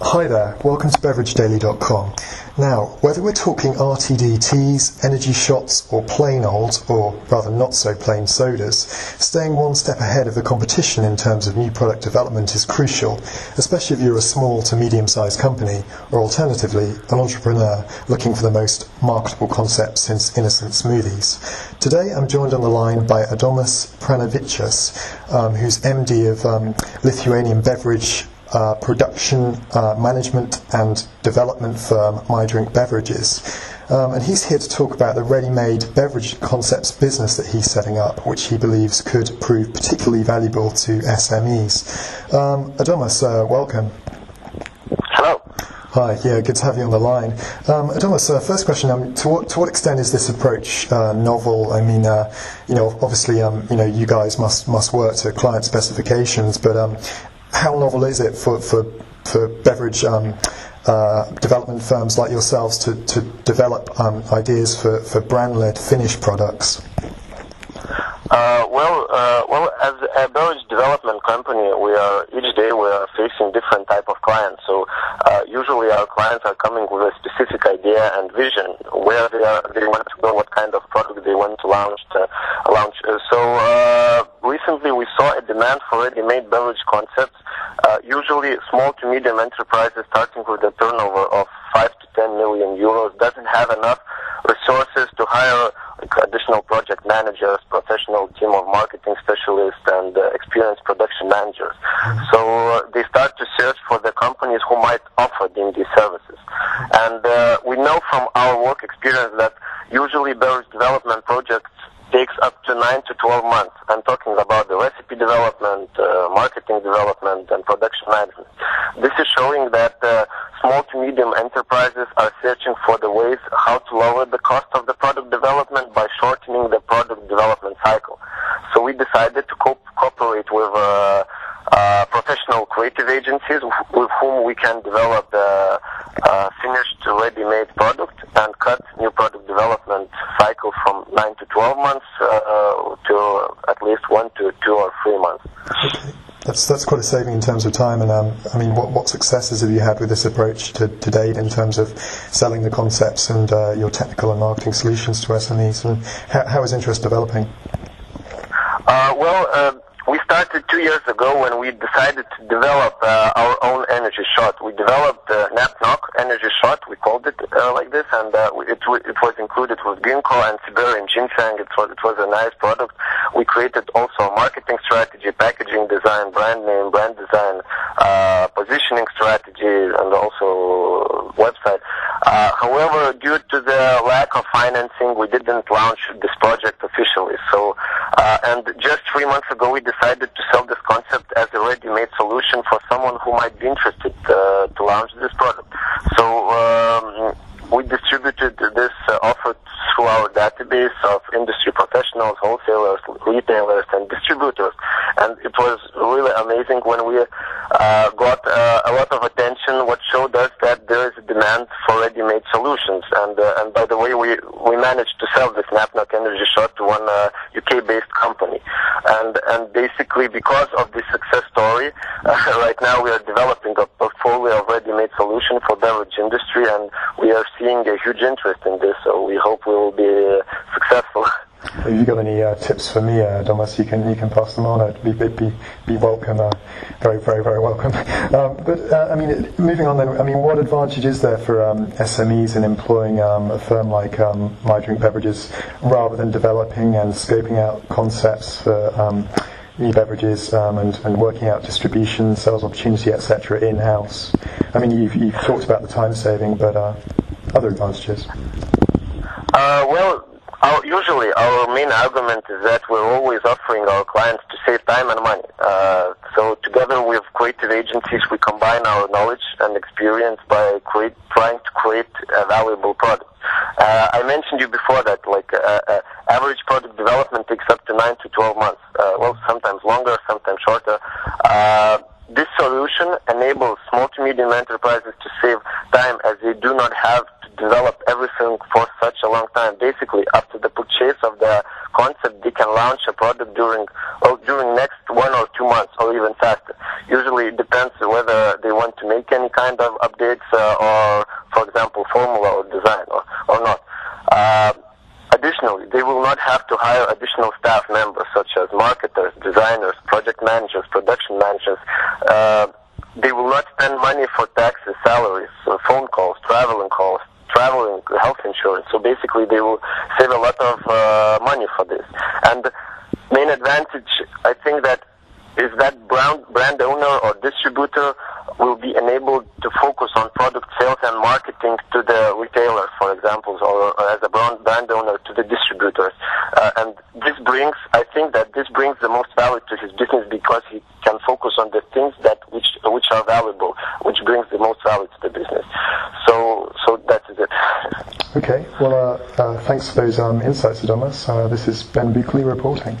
Hi there, welcome to BeverageDaily.com. Now, whether we're talking RTD teas, energy shots, or plain old, or rather not so plain sodas, staying one step ahead of the competition in terms of new product development is crucial, especially if you're a small to medium sized company, or alternatively, an entrepreneur looking for the most marketable concept since innocent smoothies. Today I'm joined on the line by Adomas Pranavicius, um, who's MD of um, Lithuanian beverage uh, production uh, management and development firm My Drink Beverages. Um, and he's here to talk about the ready-made beverage concepts business that he's setting up, which he believes could prove particularly valuable to SMEs. Um, Adomas, uh, welcome. Hello. Hi, yeah, good to have you on the line. Um, Adomas, uh, first question: um, to what to what extent is this approach uh, novel? I mean, uh, you know, obviously, um, you know, you guys must must work to client specifications, but um, how novel is it for for for beverage um, uh, development firms like yourselves to to develop um, ideas for for brand-led finished products? Uh, well, uh, well, as a beverage development company, we are each day we are facing different type of clients. So uh, usually our clients are coming with a specific idea and vision where they are they want to go, what kind of product they want to launch. To, launch. Uh, so uh, recently we saw a demand for ready-made beverage concepts. Uh, usually small to medium enterprises starting with a turnover of five to ten million euros doesn't have enough resources to hire like, additional project managers, professional team of marketing specialists, and uh, experienced production managers. So uh, they start to search for the companies who might offer them these services. And uh, we know from our work experience that usually beverage development projects takes up to 9 to 12 months. I'm talking about the recipe development, uh, marketing development, and production management. This is showing that uh, small to medium enterprises are searching for the ways how to lower the cost of the product development by shortening the product development cycle. So we decided to co- cooperate with uh, uh, professional creative agencies with whom we can develop the uh, finished ready-made product and cut new product development cycle from 9 to 12 months uh, to at least 1 to 2 or 3 months. That's, that's quite a saving in terms of time. And um, I mean, what, what successes have you had with this approach to, to date in terms of selling the concepts and uh, your technical and marketing solutions to SMEs? And how, how is interest developing? Uh, well, uh, we started two years ago when we decided to develop uh, our own energy shot. We developed uh, energy shot. We called it uh, like this, and uh, it, it was included with ginkgo and Siberian ginseng. It was it was a nice product. We created also a marketing strategy, packaging design, brand name, brand design, uh, positioning strategy, and also website. Uh, however, due to the lack of financing, we didn't launch this project officially. So, uh, and just three months ago, we decided to sell this concept as a ready-made solution for someone who might be interested uh, to launch this product. So, um, we distributed this uh, offer through our database of industry professionals, wholesalers, retailers, and distributors. And it was really amazing when we uh, got uh, a lot of attention, what showed us that there is a demand for ready-made solutions. And uh, and by the way, we we managed to sell this NapNock Energy Shot to one uh, UK-based company. And and basically because of this success story, right now we are developing a portfolio of ready-made solution for beverage industry, and we are seeing a huge interest in this. So we hope we will be successful. Have you got uh, tips for me, uh, Thomas? You can you can pass them on. I'd be be, be, be welcome, uh, very very very welcome. Um, but uh, I mean, moving on then. I mean, what advantage is there for um, SMEs in employing um, a firm like um, My Drink Beverages rather than developing and scoping out concepts for um, new beverages um, and, and working out distribution, sales opportunity, etc. in house? I mean, you've, you've talked about the time saving, but uh, other advantages. Uh, well, our, usually our main argument is that we're always offering our clients to save time and money. Uh, so together with creative agencies, we combine our knowledge and experience by create, trying to create a valuable product. Uh, I mentioned you before that like uh, uh, average product development takes up to 9 to 12 months. Uh, well, sometimes longer, sometimes shorter. Uh, this solution enables small to medium enterprises to save time as they do not have to develop everything for such a long time. Basically, after the purchase of the concept, they can launch a product during well, during next one or two months, or even faster. Usually, it depends whether they want to make any kind of updates, uh, or, for example, formula or design, or, or not. Uh, additionally, they will not have to hire additional staff members such as marketers, designers, project managers, production managers. Uh, They will save a lot of uh, money for this. And main advantage, I think that is that brand, brand owner or distributor will be enabled to focus on product sales and marketing to the retailers, for example, or, or as a brand, brand owner to the distributors. Uh, and this brings, I think that this brings the most value to his business because he can focus on the things that which which are valuable, which brings the most value to the business. So, so that is it. Okay. Well, uh, uh, thanks for those um, insights, Adomas. Uh, this is Ben Buckley reporting.